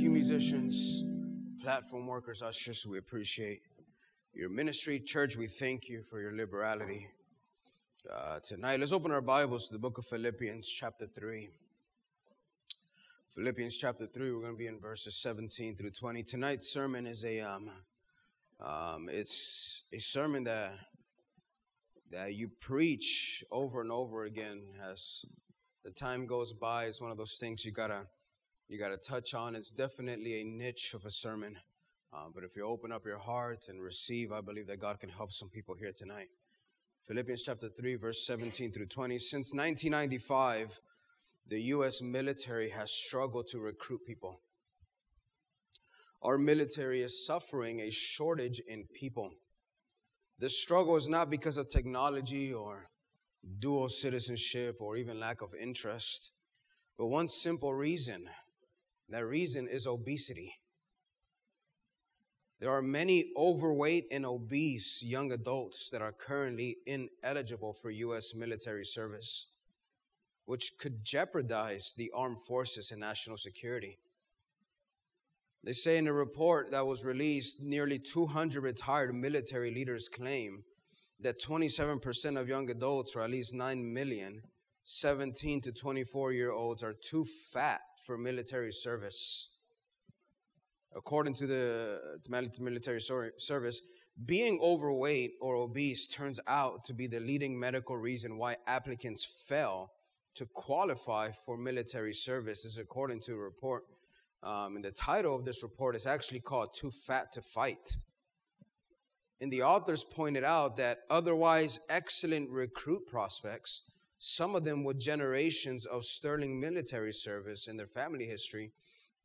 you, musicians, platform workers, ushers. We appreciate your ministry. Church, we thank you for your liberality. Uh, tonight, let's open our Bibles to the book of Philippians, chapter 3. Philippians chapter 3, we're going to be in verses 17 through 20. Tonight's sermon is a um, um, it's a sermon that that you preach over and over again as the time goes by. It's one of those things you gotta you gotta touch on. It's definitely a niche of a sermon, uh, but if you open up your heart and receive, I believe that God can help some people here tonight. Philippians chapter 3, verse 17 through 20. Since 1995, the U.S. military has struggled to recruit people. Our military is suffering a shortage in people. This struggle is not because of technology or dual citizenship or even lack of interest, but one simple reason. That reason is obesity. There are many overweight and obese young adults that are currently ineligible for U.S. military service, which could jeopardize the armed forces and national security. They say in a report that was released, nearly 200 retired military leaders claim that 27% of young adults, or at least 9 million, 17 to 24 year olds, are too fat for military service. According to the military service, being overweight or obese turns out to be the leading medical reason why applicants fail to qualify for military service, is according to a report. Um, and the title of this report is actually called Too Fat to Fight. And the authors pointed out that otherwise excellent recruit prospects, some of them with generations of sterling military service in their family history,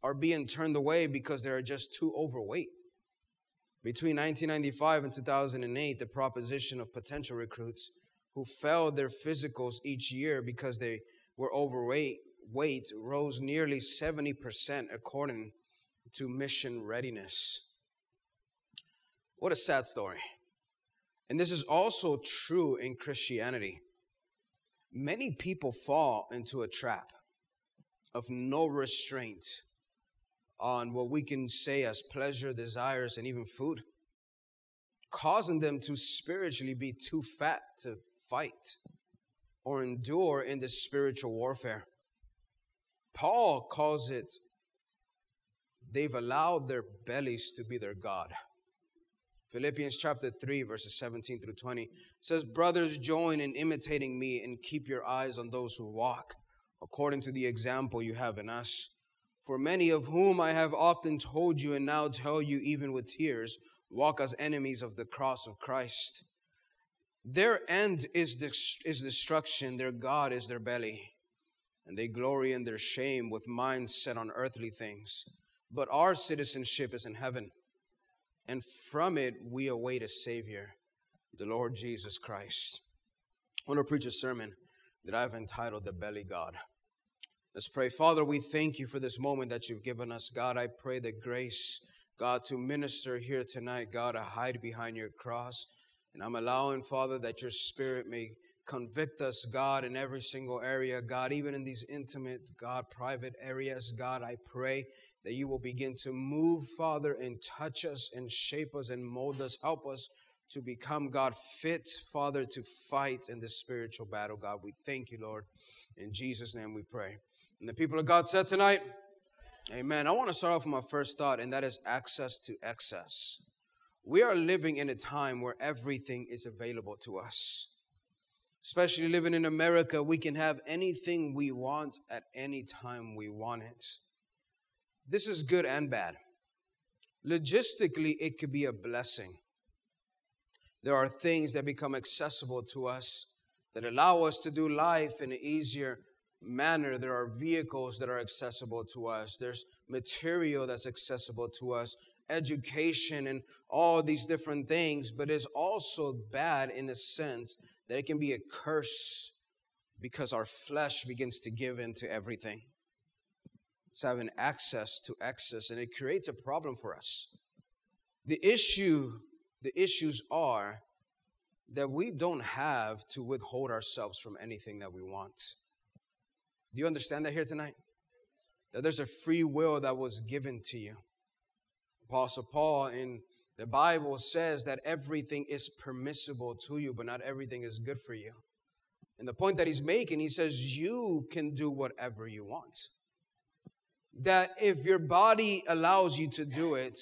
are being turned away because they are just too overweight. Between 1995 and 2008, the proposition of potential recruits who failed their physicals each year because they were overweight weight rose nearly 70% according to mission readiness. What a sad story. And this is also true in Christianity. Many people fall into a trap of no restraint on what we can say as pleasure, desires, and even food, causing them to spiritually be too fat to fight or endure in this spiritual warfare. Paul calls it they've allowed their bellies to be their God. Philippians chapter 3, verses 17 through 20 says, Brothers, join in imitating me and keep your eyes on those who walk according to the example you have in us. For many of whom I have often told you and now tell you even with tears, walk as enemies of the cross of Christ. Their end is, is destruction, their God is their belly and they glory in their shame with minds set on earthly things. But our citizenship is in heaven, and from it we await a Savior, the Lord Jesus Christ. I want to preach a sermon that I've entitled The Belly God. Let's pray. Father, we thank you for this moment that you've given us. God, I pray the grace, God, to minister here tonight, God, to hide behind your cross. And I'm allowing, Father, that your spirit may Convict us, God, in every single area, God, even in these intimate, God, private areas. God, I pray that you will begin to move, Father, and touch us and shape us and mold us. Help us to become, God, fit, Father, to fight in this spiritual battle, God. We thank you, Lord. In Jesus' name we pray. And the people of God said tonight, Amen. I want to start off with my first thought, and that is access to excess. We are living in a time where everything is available to us especially living in America, we can have anything we want at any time we want it. This is good and bad. Logistically, it could be a blessing. There are things that become accessible to us that allow us to do life in an easier manner. There are vehicles that are accessible to us. There's material that's accessible to us, education, and all these different things. But it's also bad in a sense that it can be a curse because our flesh begins to give in to everything. It's having access to excess, and it creates a problem for us. The issue, the issues are that we don't have to withhold ourselves from anything that we want. Do you understand that here tonight? that there's a free will that was given to you. Apostle Paul in the Bible says that everything is permissible to you, but not everything is good for you. And the point that he's making, he says, you can do whatever you want. That if your body allows you to do it,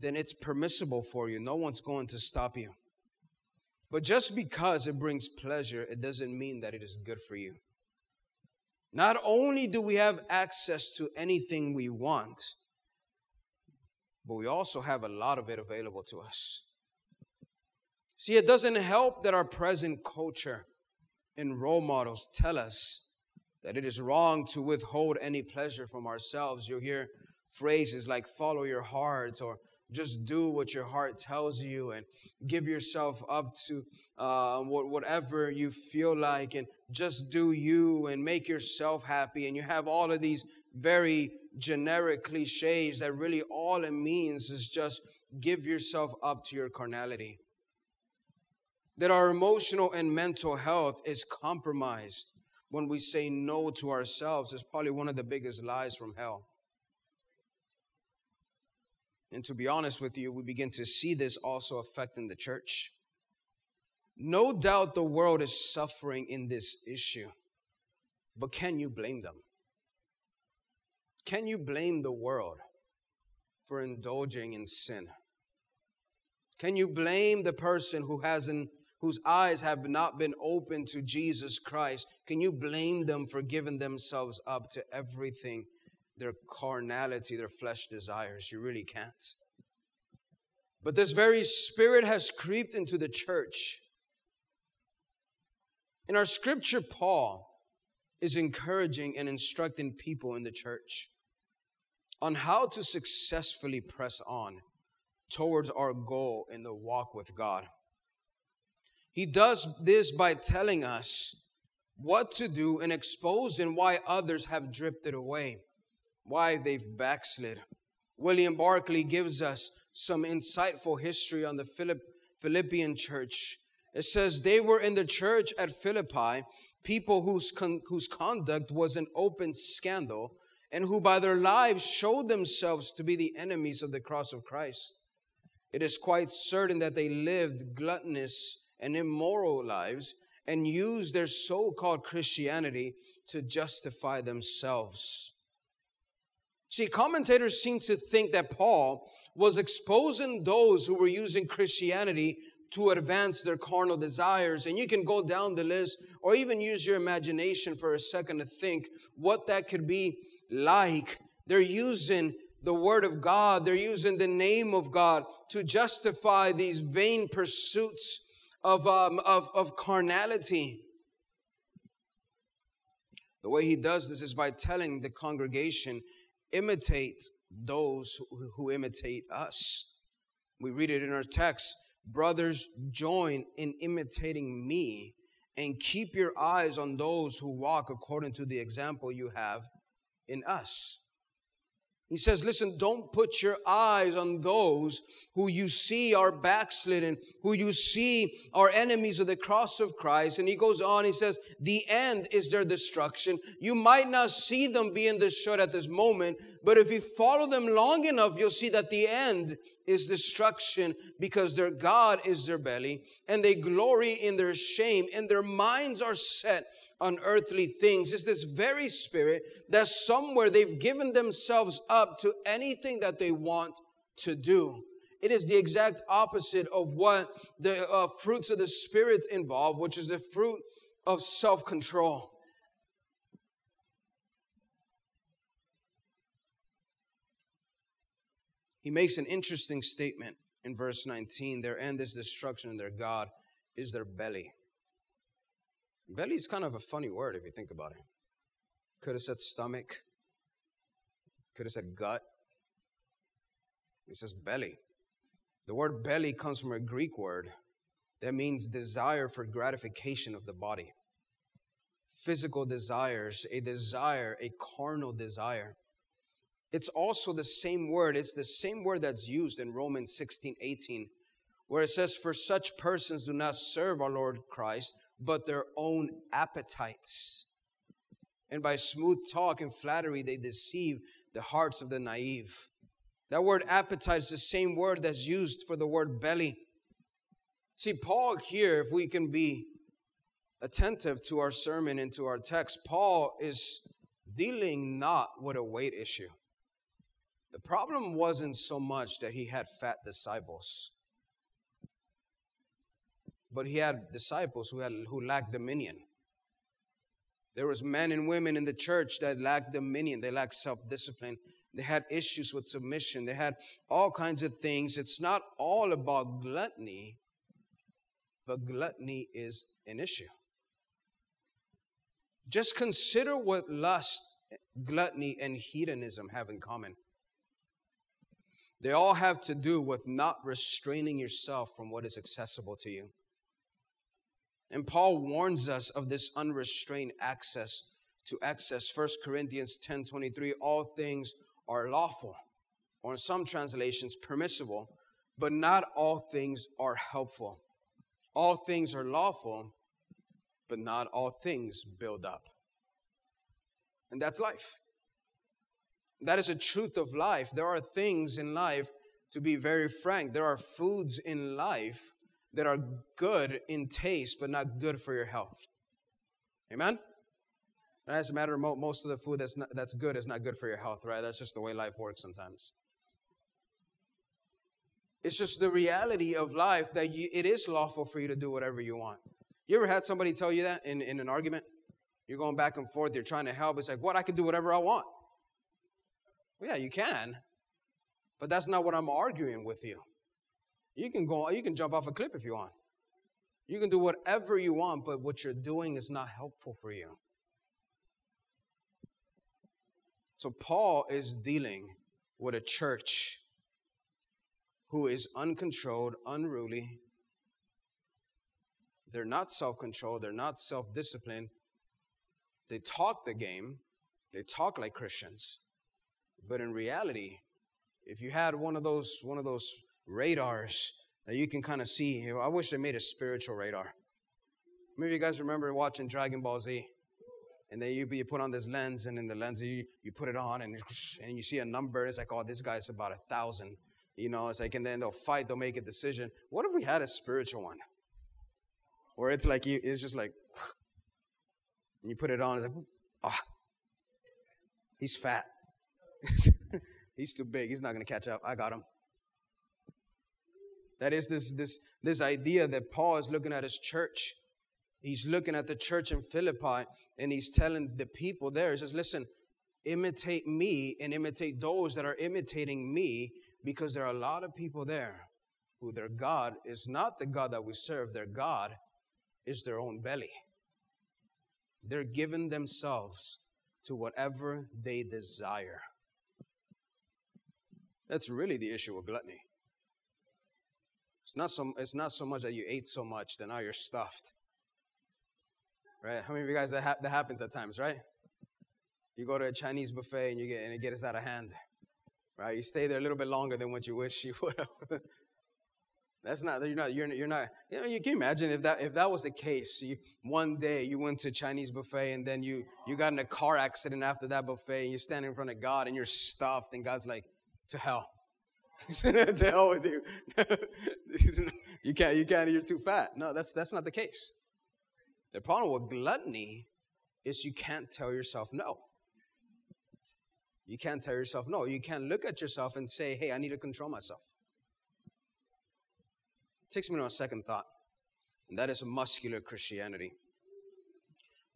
then it's permissible for you. No one's going to stop you. But just because it brings pleasure, it doesn't mean that it is good for you. Not only do we have access to anything we want, but we also have a lot of it available to us. See, it doesn't help that our present culture and role models tell us that it is wrong to withhold any pleasure from ourselves. You'll hear phrases like follow your heart or just do what your heart tells you and give yourself up to uh, whatever you feel like and just do you and make yourself happy. And you have all of these very generic cliches that really all it means is just give yourself up to your carnality. That our emotional and mental health is compromised when we say no to ourselves is probably one of the biggest lies from hell. And to be honest with you, we begin to see this also affecting the church. No doubt the world is suffering in this issue, but can you blame them? Can you blame the world for indulging in sin? Can you blame the person who hasn't whose eyes have not been opened to Jesus Christ? Can you blame them for giving themselves up to everything, their carnality, their flesh desires? You really can't. But this very spirit has creeped into the church. In our scripture, Paul is encouraging and instructing people in the church on how to successfully press on towards our goal in the walk with God. He does this by telling us what to do and exposing why others have drifted away, why they've backslid. William Barclay gives us some insightful history on the Philipp, Philippian church. It says they were in the church at Philippi, people whose, con- whose conduct was an open scandal and who by their lives showed themselves to be the enemies of the cross of Christ. It is quite certain that they lived gluttonous and immoral lives and use their so called Christianity to justify themselves. See, commentators seem to think that Paul was exposing those who were using Christianity to advance their carnal desires. And you can go down the list or even use your imagination for a second to think what that could be like. They're using the word of God, they're using the name of God to justify these vain pursuits of, um, of, of carnality. The way he does this is by telling the congregation, imitate those who, who imitate us. We read it in our text Brothers, join in imitating me and keep your eyes on those who walk according to the example you have in us. He says, listen, don't put your eyes on those who you see are backslidden, who you see are enemies of the cross of Christ. And he goes on, he says, the end is their destruction. You might not see them being destroyed at this moment, but if you follow them long enough, you'll see that the end is destruction because their God is their belly and they glory in their shame and their minds are set on earthly things. It's this very spirit that somewhere they've given themselves up to anything that they want to do. It is the exact opposite of what the uh, fruits of the spirit involve, which is the fruit of self control. He makes an interesting statement in verse 19 their end is destruction, and their God is their belly. Belly is kind of a funny word if you think about it. Could have said stomach, could have said gut. It says belly. The word belly comes from a Greek word that means desire for gratification of the body. Physical desires, a desire, a carnal desire. It's also the same word, it's the same word that's used in Romans 16 18, where it says, For such persons do not serve our Lord Christ, but their own appetites. And by smooth talk and flattery, they deceive the hearts of the naive. That word appetite is the same word that's used for the word belly. See, Paul here, if we can be attentive to our sermon and to our text, Paul is dealing not with a weight issue. The problem wasn't so much that he had fat disciples, but he had disciples who, had, who lacked dominion. There was men and women in the church that lacked dominion, they lacked self-discipline. They had issues with submission. They had all kinds of things. It's not all about gluttony, but gluttony is an issue. Just consider what lust, gluttony, and hedonism have in common. They all have to do with not restraining yourself from what is accessible to you. And Paul warns us of this unrestrained access to access. 1 Corinthians 10 23, all things are lawful, or in some translations, permissible, but not all things are helpful. All things are lawful, but not all things build up. And that's life. That is a truth of life. There are things in life, to be very frank, there are foods in life that are good in taste, but not good for your health. Amen? And as a matter of most of the food that's, not, that's good is not good for your health, right? That's just the way life works sometimes. It's just the reality of life that you, it is lawful for you to do whatever you want. You ever had somebody tell you that in, in an argument? You're going back and forth, you're trying to help. It's like, what? I can do whatever I want. Well, yeah, you can. But that's not what I'm arguing with you. You can go, you can jump off a cliff if you want. You can do whatever you want, but what you're doing is not helpful for you. So Paul is dealing with a church who is uncontrolled, unruly. They're not self controlled, they're not self disciplined. They talk the game, they talk like Christians. But in reality, if you had one of those one of those radars that you can kind of see, I wish they made a spiritual radar. Maybe you guys remember watching Dragon Ball Z. And then you, you put on this lens, and in the lens, you, you put it on, and, and you see a number. It's like, oh, this guy's about a thousand. You know, it's like, and then they'll fight, they'll make a decision. What if we had a spiritual one? Where it's like, you, it's just like, and you put it on, it's like, ah, oh, he's fat. he's too big. He's not going to catch up. I got him. That is this, this, this idea that Paul is looking at his church. He's looking at the church in Philippi and he's telling the people there, he says, listen, imitate me and imitate those that are imitating me because there are a lot of people there who their God is not the God that we serve, their God is their own belly. They're giving themselves to whatever they desire. That's really the issue with gluttony. It's not so, it's not so much that you ate so much that now you're stuffed. Right? How many of you guys that, ha- that happens at times, right? You go to a Chinese buffet and you get and it gets out of hand. Right? You stay there a little bit longer than what you wish you would have. That's not you're not you're, you're not you know you can imagine if that if that was the case. You, one day you went to a Chinese buffet and then you you got in a car accident after that buffet and you stand in front of God and you're stuffed and God's like to hell. to hell with you. you can't, you can't, you're too fat. No, that's, that's not the case. The problem with gluttony is you can't tell yourself no. You can't tell yourself no. You can't look at yourself and say, hey, I need to control myself. It takes me to a second thought, and that is muscular Christianity.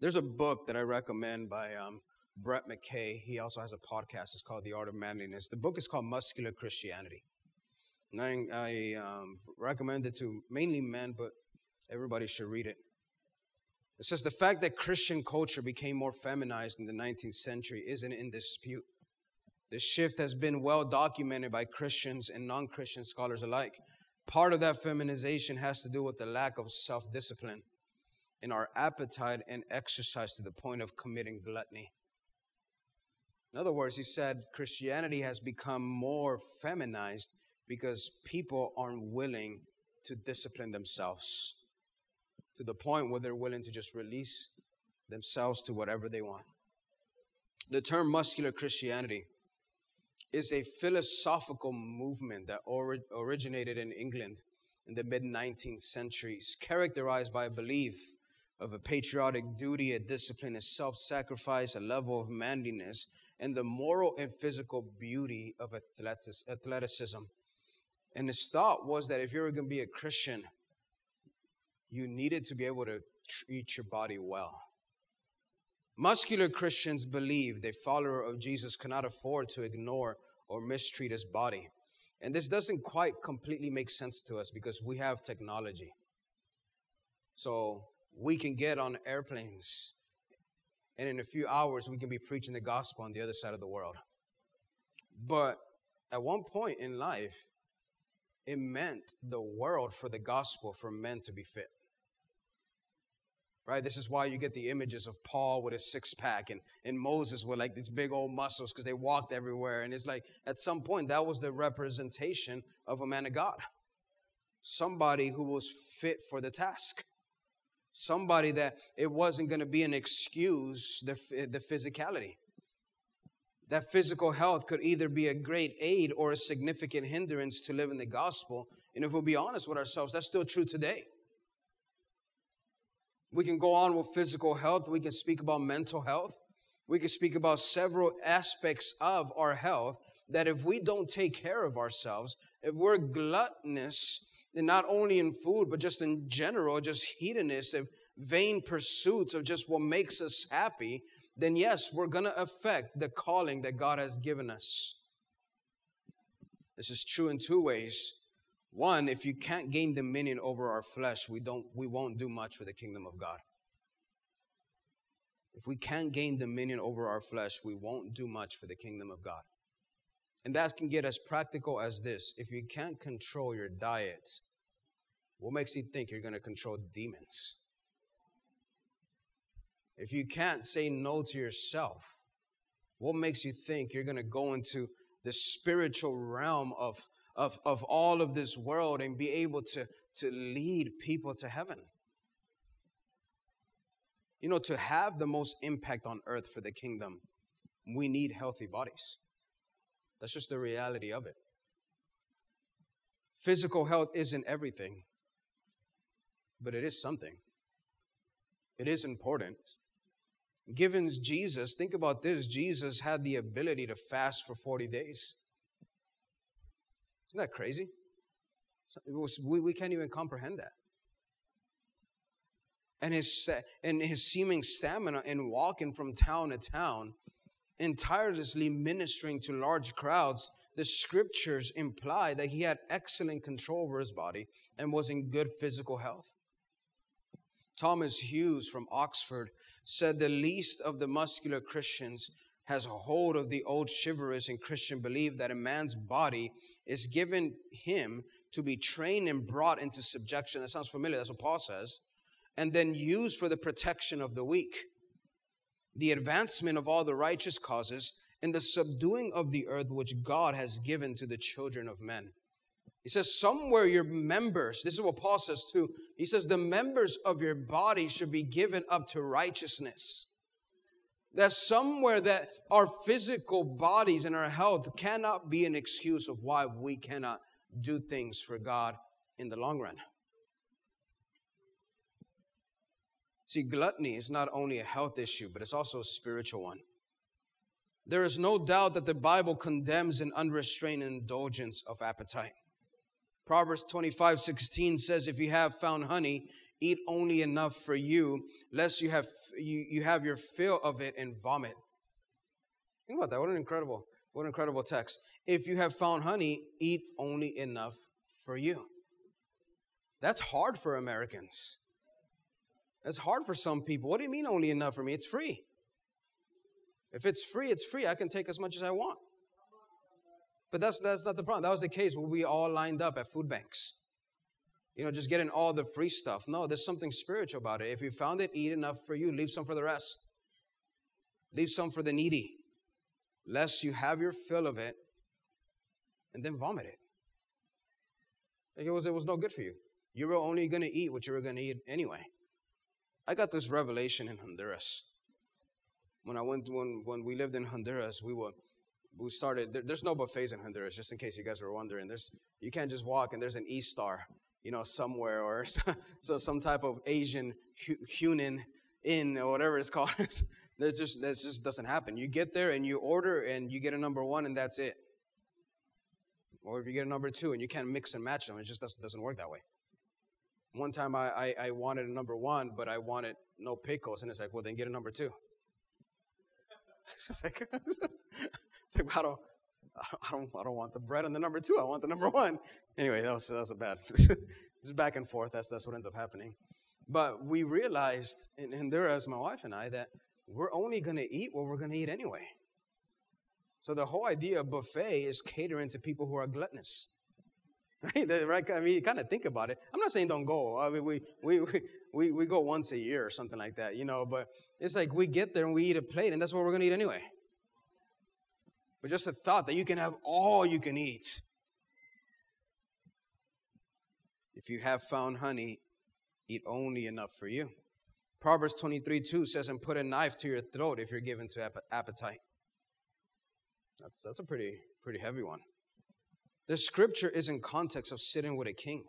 There's a book that I recommend by um, Brett McKay. He also has a podcast. It's called The Art of Manliness. The book is called Muscular Christianity. And I, I um, recommend it to mainly men, but everybody should read it. It says the fact that Christian culture became more feminized in the 19th century isn't in dispute. This shift has been well documented by Christians and non Christian scholars alike. Part of that feminization has to do with the lack of self discipline in our appetite and exercise to the point of committing gluttony. In other words, he said Christianity has become more feminized because people aren't willing to discipline themselves to the point where they're willing to just release themselves to whatever they want. The term muscular Christianity is a philosophical movement that ori- originated in England in the mid 19th centuries, characterized by a belief of a patriotic duty, a discipline, a self sacrifice, a level of manliness, and the moral and physical beauty of athleticism. And his thought was that if you were going to be a Christian, you needed to be able to treat your body well. Muscular Christians believe the follower of Jesus cannot afford to ignore or mistreat his body. And this doesn't quite completely make sense to us because we have technology. So we can get on airplanes and in a few hours we can be preaching the gospel on the other side of the world. But at one point in life, it meant the world for the gospel for men to be fit. Right? This is why you get the images of Paul with his six pack and, and Moses with like these big old muscles because they walked everywhere. And it's like at some point that was the representation of a man of God. Somebody who was fit for the task. Somebody that it wasn't going to be an excuse, the, the physicality. That physical health could either be a great aid or a significant hindrance to living the gospel. And if we'll be honest with ourselves, that's still true today. We can go on with physical health. We can speak about mental health. We can speak about several aspects of our health that if we don't take care of ourselves, if we're gluttonous, and not only in food, but just in general, just hedonists, of vain pursuits of just what makes us happy, then yes, we're going to affect the calling that God has given us. This is true in two ways. One, if you can't gain dominion over our flesh, we don't we won't do much for the kingdom of God. If we can't gain dominion over our flesh, we won't do much for the kingdom of God. And that can get as practical as this. If you can't control your diet, what makes you think you're going to control demons? If you can't say no to yourself, what makes you think you're going to go into the spiritual realm of of, of all of this world and be able to, to lead people to heaven. You know, to have the most impact on earth for the kingdom, we need healthy bodies. That's just the reality of it. Physical health isn't everything, but it is something. It is important. Given Jesus, think about this Jesus had the ability to fast for 40 days. Isn't that crazy? We, we can't even comprehend that. And his, and his seeming stamina in walking from town to town and tirelessly ministering to large crowds, the scriptures imply that he had excellent control over his body and was in good physical health. Thomas Hughes from Oxford said the least of the muscular Christians has a hold of the old chivalrous and Christian belief that a man's body is given him to be trained and brought into subjection. That sounds familiar. That's what Paul says. And then used for the protection of the weak, the advancement of all the righteous causes, and the subduing of the earth which God has given to the children of men. He says, somewhere your members, this is what Paul says too. He says, the members of your body should be given up to righteousness that somewhere that our physical bodies and our health cannot be an excuse of why we cannot do things for God in the long run. See, gluttony is not only a health issue, but it's also a spiritual one. There is no doubt that the Bible condemns an unrestrained indulgence of appetite. Proverbs 25, 16 says, If you have found honey, eat only enough for you, lest you have you, you have your fill of it and vomit. Think about that. What an incredible, what an incredible text. If you have found honey, eat only enough for you. That's hard for Americans. That's hard for some people. What do you mean only enough for me? It's free. If it's free, it's free. I can take as much as I want. But that's, that's not the problem. That was the case when we all lined up at food banks you know, just getting all the free stuff. No, there's something spiritual about it. If you found it, eat enough for you, leave some for the rest. Leave some for the needy, lest you have your fill of it and then vomit it. Like it was, it was no good for you. You were only going to eat what you were going to eat anyway. I got this revelation in Honduras. When I went when when we lived in Honduras, we were we started. There, there's no buffets in Honduras, just in case you guys were wondering. There's you can't just walk and there's an E Star, you know, somewhere or so some type of Asian Hunan Inn or whatever it's called. there's just that just doesn't happen. You get there and you order and you get a number one and that's it. Or if you get a number two and you can't mix and match them, it just doesn't, doesn't work that way. One time I, I, I wanted a number one, but I wanted no pickles, and it's like, well, then get a number two. it's like, it's like I don't, I don't, I don't want the bread on the number two. I want the number one. Anyway, that was that was a bad. Just back and forth. That's that's what ends up happening. But we realized, and, and there, as my wife and I, that we're only going to eat what we're going to eat anyway. So the whole idea of buffet is catering to people who are gluttonous. Right? right? I mean, kind of think about it. I'm not saying don't go. I mean, we, we, we, we go once a year or something like that, you know, but it's like we get there and we eat a plate and that's what we're going to eat anyway. But just the thought that you can have all you can eat. If you have found honey, eat only enough for you. Proverbs 23 2 says, and put a knife to your throat if you're given to appetite. That's, that's a pretty, pretty heavy one. The scripture is in context of sitting with a king,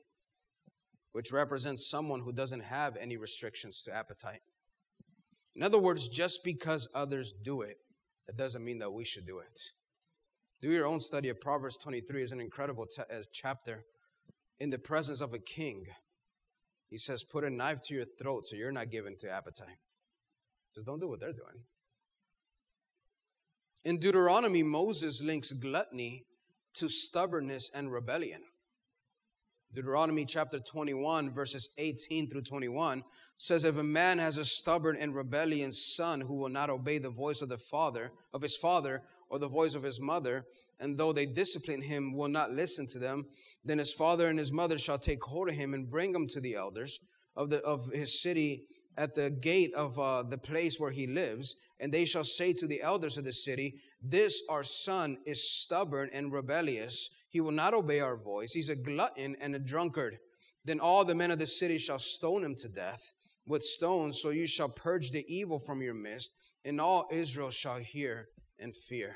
which represents someone who doesn't have any restrictions to appetite. In other words, just because others do it, that doesn't mean that we should do it. Do your own study of Proverbs 23 is an incredible t- uh, chapter. In the presence of a king, he says, Put a knife to your throat so you're not given to appetite. He says, Don't do what they're doing. In Deuteronomy, Moses links gluttony to stubbornness and rebellion. Deuteronomy chapter 21, verses 18 through 21 says, If a man has a stubborn and rebellious son who will not obey the voice of the father, of his father, or the voice of his mother, and though they discipline him, will not listen to them, then his father and his mother shall take hold of him and bring him to the elders of, the, of his city at the gate of uh, the place where he lives, and they shall say to the elders of the city, This our son is stubborn and rebellious. He will not obey our voice. He's a glutton and a drunkard. Then all the men of the city shall stone him to death with stones, so you shall purge the evil from your midst, and all Israel shall hear and fear.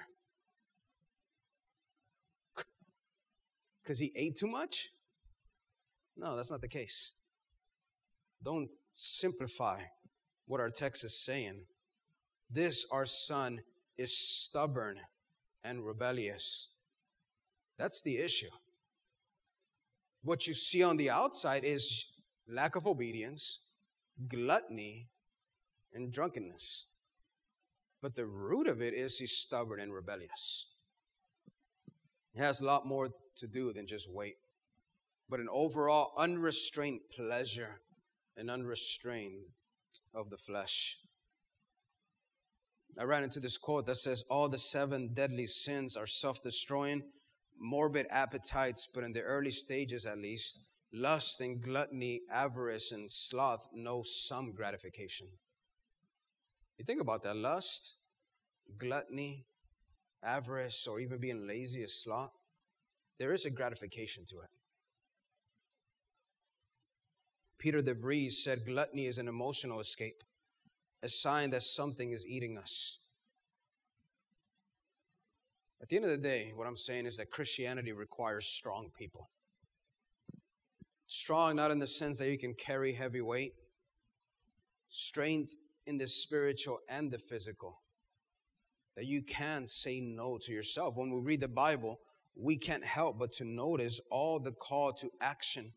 Because he ate too much? No, that's not the case. Don't simplify what our text is saying. This, our son, is stubborn and rebellious. That's the issue. What you see on the outside is lack of obedience, gluttony, and drunkenness. But the root of it is he's stubborn and rebellious. It has a lot more to do than just weight, but an overall unrestrained pleasure and unrestrained of the flesh. I ran into this quote that says, All the seven deadly sins are self destroying, morbid appetites, but in the early stages at least, lust and gluttony, avarice and sloth know some gratification. You think about that lust, gluttony, avarice, or even being lazy as sloth, there is a gratification to it. Peter de Vries said gluttony is an emotional escape, a sign that something is eating us. At the end of the day, what I'm saying is that Christianity requires strong people. Strong, not in the sense that you can carry heavy weight, strength in the spiritual and the physical. That you can say no to yourself. When we read the Bible, we can't help but to notice all the call to action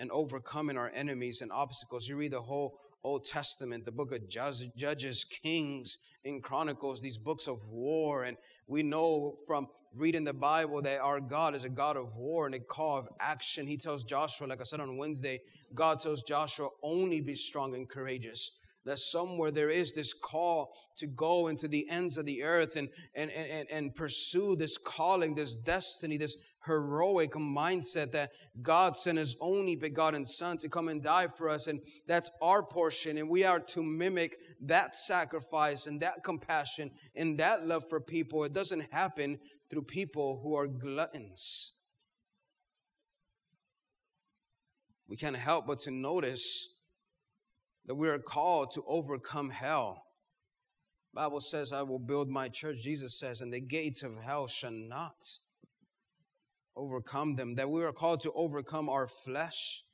and overcoming our enemies and obstacles. You read the whole Old Testament, the book of Judges, Kings, in Chronicles, these books of war. And we know from reading the Bible that our God is a God of war and a call of action. He tells Joshua, like I said on Wednesday, God tells Joshua, only be strong and courageous that somewhere there is this call to go into the ends of the earth and, and, and, and pursue this calling, this destiny, this heroic mindset that God sent His only begotten Son to come and die for us. And that's our portion. And we are to mimic that sacrifice and that compassion and that love for people. It doesn't happen through people who are gluttons. We can't help but to notice that we are called to overcome hell Bible says, I will build my church. Jesus says, and the gates of hell shall not overcome them. That we are called to overcome our flesh.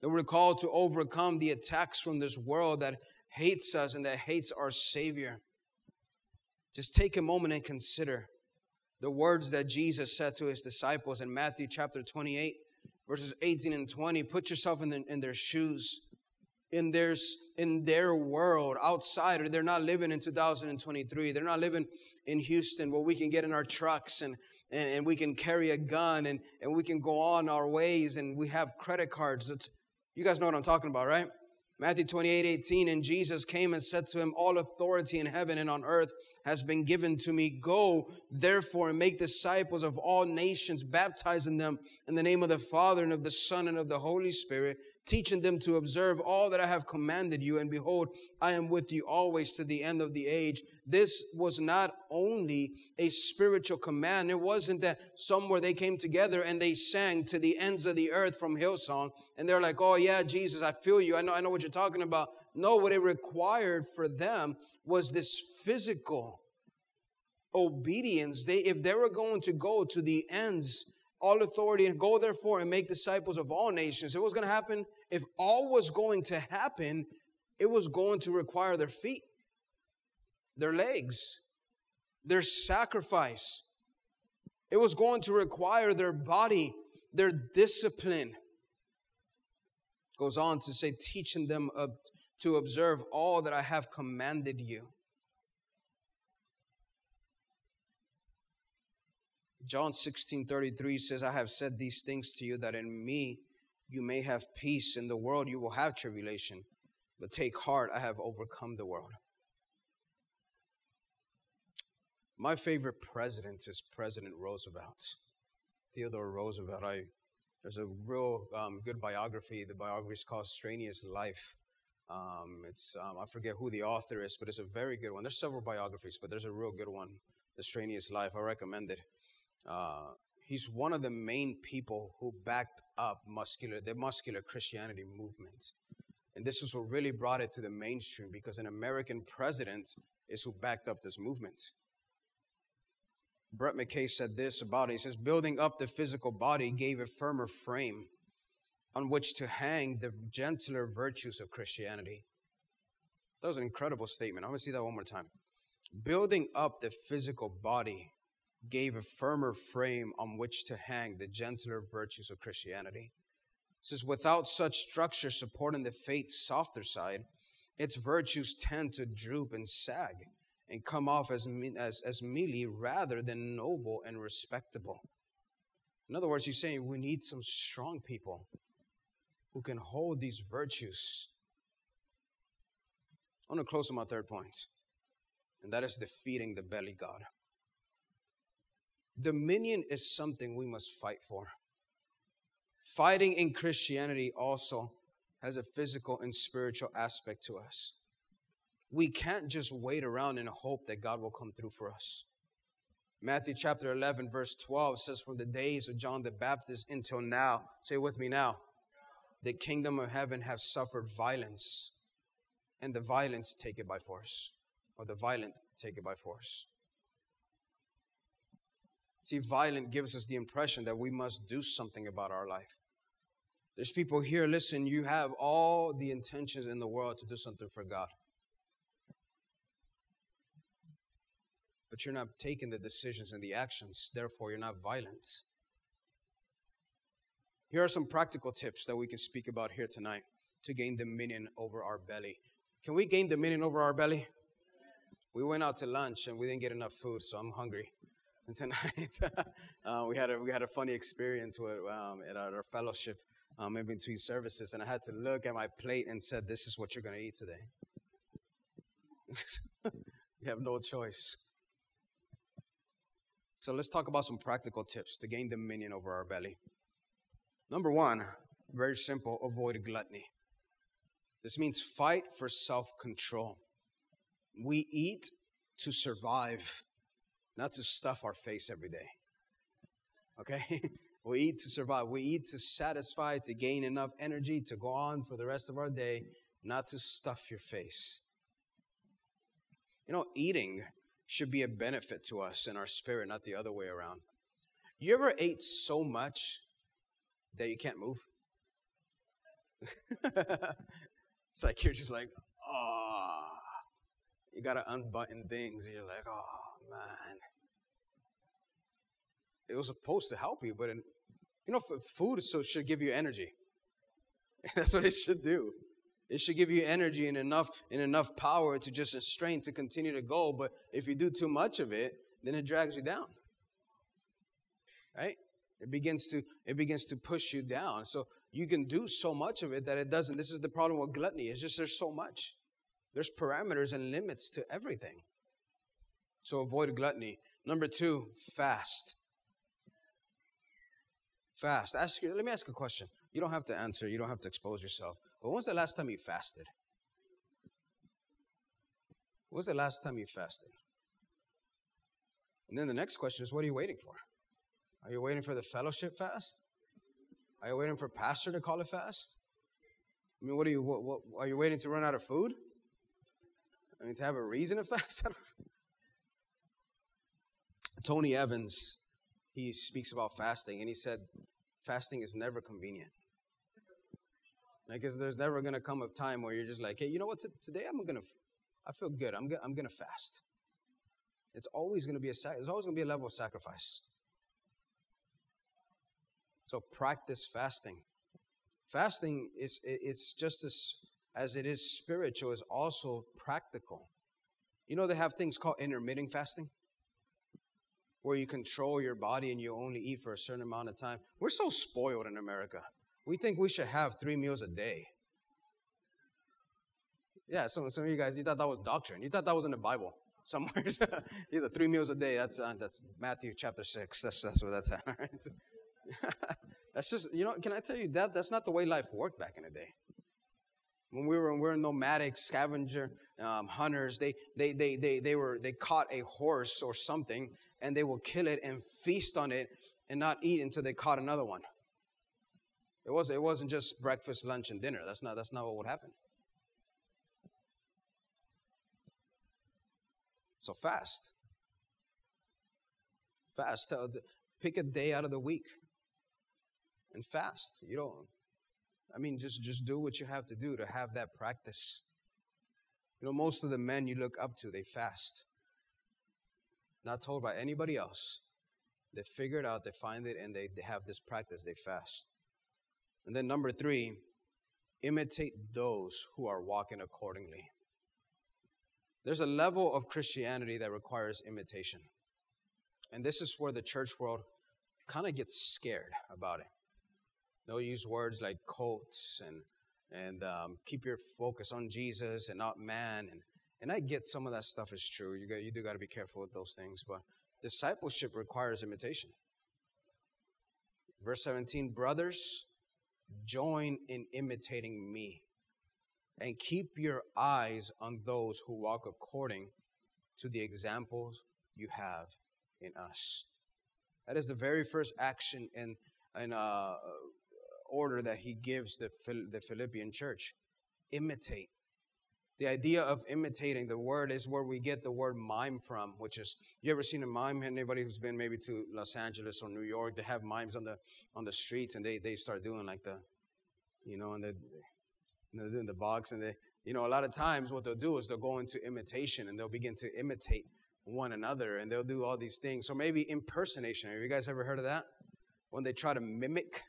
That we're called to overcome the attacks from this world that hates us and that hates our Savior. Just take a moment and consider the words that Jesus said to his disciples in Matthew chapter 28, verses 18 and 20. Put yourself in, the, in their shoes in their, in their world outside, they're not living in 2023. They're not living in Houston where we can get in our trucks and, and, and we can carry a gun and, and we can go on our ways and we have credit cards. It's, you guys know what I'm talking about, right? Matthew 28 18, and Jesus came and said to him, All authority in heaven and on earth has been given to me. Go, therefore, and make disciples of all nations, baptizing them in the name of the Father and of the Son and of the Holy Spirit, teaching them to observe all that I have commanded you. And behold, I am with you always to the end of the age. This was not only a spiritual command. It wasn't that somewhere they came together and they sang to the ends of the earth from Hillsong. And they're like, oh yeah, Jesus, I feel you. I know, I know what you're talking about. No, what it required for them was this physical obedience. They, if they were going to go to the ends all authority and go therefore and make disciples of all nations. It was going to happen. If all was going to happen, it was going to require their feet, their legs, their sacrifice. It was going to require their body, their discipline. Goes on to say, teaching them to observe all that I have commanded you. John 16 33 says, I have said these things to you that in me you may have peace. In the world you will have tribulation, but take heart, I have overcome the world. My favorite president is President Roosevelt, Theodore Roosevelt. I, there's a real um, good biography. The biography is called Strenuous Life. Um, it's um, I forget who the author is, but it's a very good one. There's several biographies, but there's a real good one, The Strenuous Life. I recommend it. Uh, he's one of the main people who backed up muscular the muscular Christianity movement. And this is what really brought it to the mainstream because an American president is who backed up this movement. Brett McKay said this about it. He says, building up the physical body gave a firmer frame on which to hang the gentler virtues of Christianity. That was an incredible statement. I want to see that one more time. Building up the physical body gave a firmer frame on which to hang the gentler virtues of Christianity. It says, without such structure supporting the faith's softer side, its virtues tend to droop and sag and come off as, as, as mealy rather than noble and respectable. In other words, he's saying we need some strong people who can hold these virtues. I want to close on my third point, and that is defeating the belly God. Dominion is something we must fight for. Fighting in Christianity also has a physical and spiritual aspect to us. We can't just wait around and hope that God will come through for us. Matthew chapter 11, verse 12 says, From the days of John the Baptist until now, say with me now, the kingdom of heaven have suffered violence, and the violence take it by force, or the violent take it by force. See, violent gives us the impression that we must do something about our life. There's people here, listen, you have all the intentions in the world to do something for God. But you're not taking the decisions and the actions, therefore, you're not violent. Here are some practical tips that we can speak about here tonight to gain dominion over our belly. Can we gain dominion over our belly? We went out to lunch and we didn't get enough food, so I'm hungry. And tonight, uh, we had a we had a funny experience with um, at our, fellowship um, in between services, and I had to look at my plate and said, "This is what you're going to eat today." you have no choice. So let's talk about some practical tips to gain dominion over our belly. Number one, very simple: avoid gluttony. This means fight for self-control. We eat to survive not to stuff our face every day. Okay? we eat to survive. We eat to satisfy, to gain enough energy to go on for the rest of our day, not to stuff your face. You know, eating should be a benefit to us in our spirit, not the other way around. You ever ate so much that you can't move? it's like you're just like, oh, you got to unbutton things. And you're like, oh, man. It was supposed to help you, but in, you know, food so should give you energy. That's what it should do. It should give you energy and enough and enough power to just strength to continue to go. But if you do too much of it, then it drags you down. Right? It begins to it begins to push you down. So you can do so much of it that it doesn't. This is the problem with gluttony. It's just there's so much. There's parameters and limits to everything. So avoid gluttony. Number two, fast. Fast. Ask let me ask a question. You don't have to answer, you don't have to expose yourself. But when was the last time you fasted? When was the last time you fasted? And then the next question is what are you waiting for? Are you waiting for the fellowship fast? Are you waiting for pastor to call it fast? I mean, what are you, what, what, are you waiting to run out of food? I mean, to have a reason to fast? Tony Evans, he speaks about fasting, and he said, fasting is never convenient. Because there's never going to come a time where you're just like, hey, you know what? T- today I'm going to, I feel good. I'm, go- I'm going to fast. It's always going to be a, sac- there's always going to be a level of sacrifice. So practice fasting. Fasting is it's just as as it is spiritual, is also practical. You know they have things called intermittent fasting, where you control your body and you only eat for a certain amount of time. We're so spoiled in America. We think we should have three meals a day. Yeah, some, some of you guys, you thought that was doctrine. You thought that was in the Bible somewhere. Either three meals a day. That's uh, that's Matthew chapter six. That's that's where that's at. Right? that's just, you know, can I tell you that that's not the way life worked back in the day. When we were, we were nomadic scavenger um, hunters, they, they, they, they, they, were, they caught a horse or something and they will kill it and feast on it and not eat until they caught another one. It, was, it wasn't just breakfast, lunch, and dinner. That's not, that's not what would happen. So fast. Fast. Pick a day out of the week and fast. You don't, I mean, just, just do what you have to do to have that practice. You know, most of the men you look up to, they fast. Not told by anybody else. They figure it out, they find it, and they, they have this practice, they fast. And then number three, imitate those who are walking accordingly. There's a level of Christianity that requires imitation. And this is where the church world kind of gets scared about it. They'll use words like cults and and um, keep your focus on Jesus and not man. And and I get some of that stuff is true. You got you do got to be careful with those things. But discipleship requires imitation. Verse 17, brothers, join in imitating me, and keep your eyes on those who walk according to the examples you have in us. That is the very first action in in uh, order that he gives the, the Philippian church. Imitate. The idea of imitating the word is where we get the word mime from, which is you ever seen a mime? Anybody who's been maybe to Los Angeles or New York, they have mimes on the on the streets and they they start doing like the, you know, and they they're doing the box and they, you know, a lot of times what they'll do is they'll go into imitation and they'll begin to imitate one another and they'll do all these things. So maybe impersonation. Have you guys ever heard of that? When they try to mimic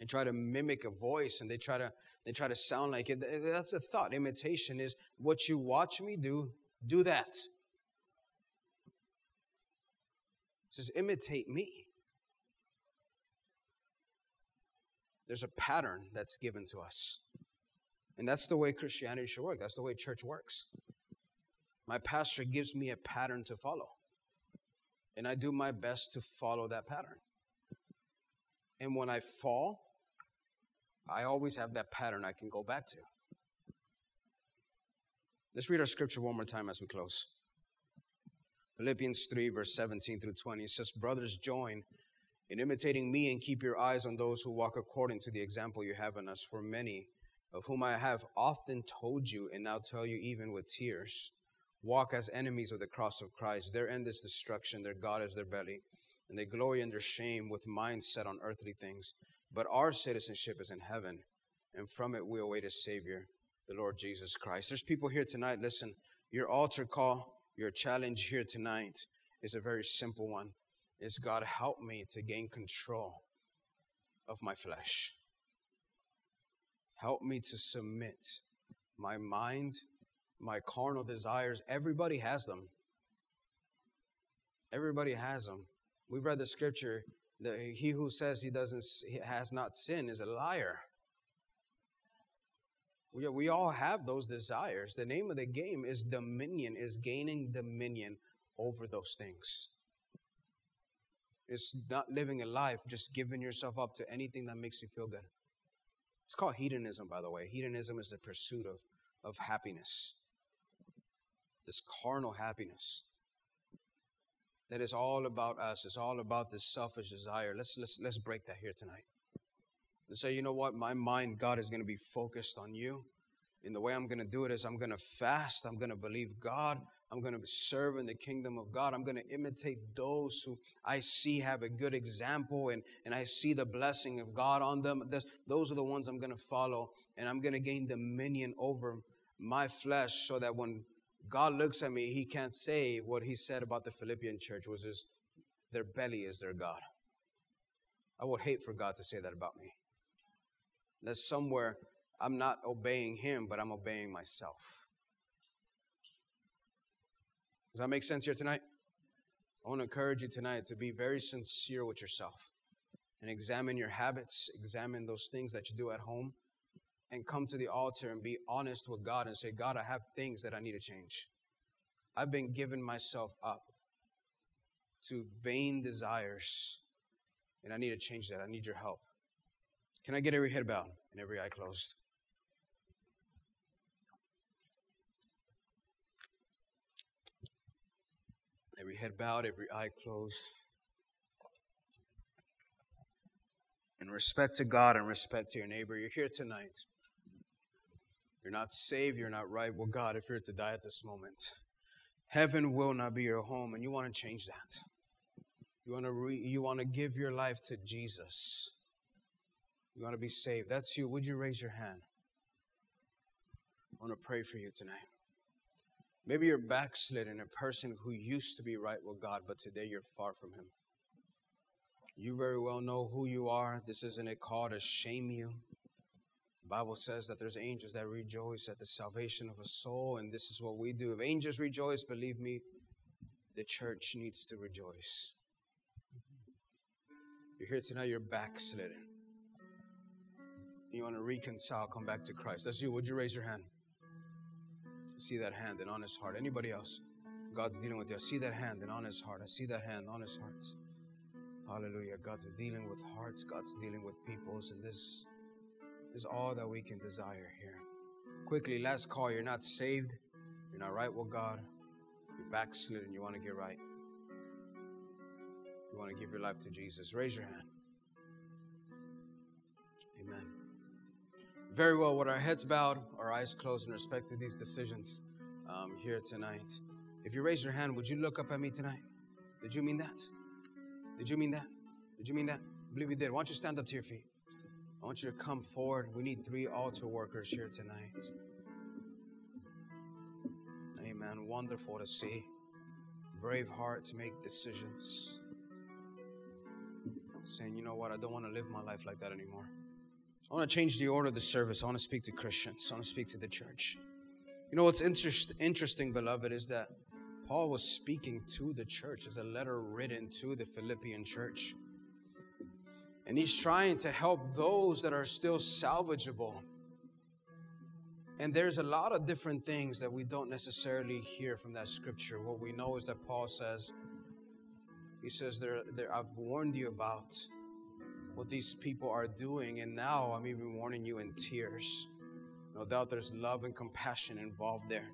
and try to mimic a voice and they try to they try to sound like it. That's a thought. Imitation is what you watch me do do that. It says imitate me. There's a pattern that's given to us. And that's the way christianity should work. That's the way church works. My pastor gives me a pattern to follow. And i do my best to follow that pattern. And when i fall I always have that pattern I can go back to. Let's read our scripture one more time as we close. Philippians 3, verse 17 through 20. It says, Brothers, join in imitating me and keep your eyes on those who walk according to the example you have in us. For many, of whom I have often told you and now tell you even with tears, walk as enemies of the cross of Christ. Their end is destruction, their God is their belly, and they glory in their shame with minds set on earthly things. But our citizenship is in heaven, and from it we await a Savior, the Lord Jesus Christ. There's people here tonight, listen, your altar call, your challenge here tonight is a very simple one. Is God help me to gain control of my flesh? Help me to submit my mind, my carnal desires. Everybody has them. Everybody has them. We've read the scripture that he who says he doesn't he has not sinned is a liar. We, we all have those desires. The name of the game is dominion, is gaining dominion over those things. It's not living a life just giving yourself up to anything that makes you feel good. It's called hedonism, by the way. Hedonism is the pursuit of, of happiness, this carnal happiness that is all about us. It's all about this selfish desire. Let's let's let's break that here tonight. And say, you know what? My mind, God, is going to be focused on you. And the way I'm going to do it is I'm going to fast. I'm going to believe God. I'm going to serve in the kingdom of God. I'm going to imitate those who I see have a good example and, and I see the blessing of God on them. those are the ones I'm going to follow. And I'm going to gain dominion over my flesh so that when God looks at me, he can't say what he said about the Philippian church, which is their belly is their God. I would hate for God to say that about me. That somewhere I'm not obeying him, but I'm obeying myself. Does that make sense here tonight? I want to encourage you tonight to be very sincere with yourself and examine your habits, examine those things that you do at home, and come to the altar and be honest with God and say, God, I have things that I need to change. I've been giving myself up to vain desires, and I need to change that. I need your help. Can I get every head bowed and every eye closed? Every head bowed, every eye closed. In respect to God and respect to your neighbor, you're here tonight. You're not saved, you're not right. Well, God, if you're to die at this moment, heaven will not be your home, and you want to change that. You want to re- you want to give your life to Jesus. You want to be saved. That's you. Would you raise your hand? I want to pray for you tonight. Maybe you're backslidden, a person who used to be right with God, but today you're far from Him. You very well know who you are. This isn't a call to shame you. Bible says that there's angels that rejoice at the salvation of a soul, and this is what we do. If angels rejoice, believe me, the church needs to rejoice. You're here tonight, you're backslidden. You want to reconcile, come back to Christ. That's you. Would you raise your hand? see that hand and honest heart. Anybody else? God's dealing with you. I see that hand and honest heart. I see that hand, honest hearts. Hallelujah. God's dealing with hearts. God's dealing with peoples. And this is all that we can desire here. Quickly, last call. You're not saved. You're not right with God. You're backslidden. You want to get right. You want to give your life to Jesus. Raise your hand. Amen very well with our heads bowed, our eyes closed in respect to these decisions um, here tonight. If you raise your hand, would you look up at me tonight? Did you mean that? Did you mean that? Did you mean that? I believe you did. Why don't you stand up to your feet? I want you to come forward. We need three altar workers here tonight. Amen. Wonderful to see. Brave hearts make decisions. Saying, you know what, I don't want to live my life like that anymore. I want to change the order of the service. I want to speak to Christians. I want to speak to the church. You know what's interest, interesting, beloved, is that Paul was speaking to the church as a letter written to the Philippian church. And he's trying to help those that are still salvageable. And there's a lot of different things that we don't necessarily hear from that scripture. What we know is that Paul says, he says, there, there, I've warned you about what these people are doing. And now I'm even warning you in tears. No doubt there's love and compassion involved there.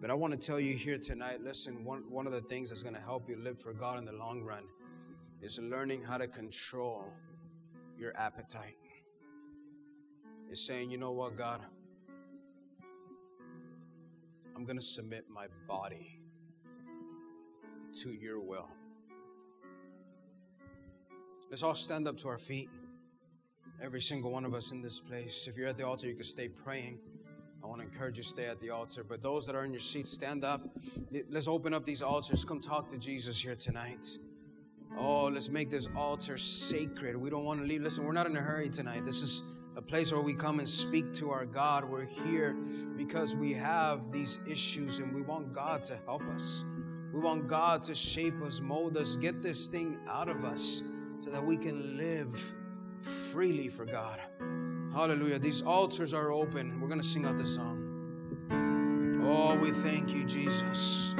But I want to tell you here tonight listen, one, one of the things that's going to help you live for God in the long run is learning how to control your appetite. Is saying, you know what, God? I'm I'm going to submit my body to your will. Let's all stand up to our feet. Every single one of us in this place. If you're at the altar, you can stay praying. I want to encourage you to stay at the altar. But those that are in your seats, stand up. Let's open up these altars. Come talk to Jesus here tonight. Oh, let's make this altar sacred. We don't want to leave. Listen, we're not in a hurry tonight. This is a place where we come and speak to our God. We're here because we have these issues and we want God to help us. We want God to shape us, mold us, get this thing out of us so that we can live freely for God. Hallelujah. These altars are open. We're going to sing out this song. Oh, we thank you, Jesus.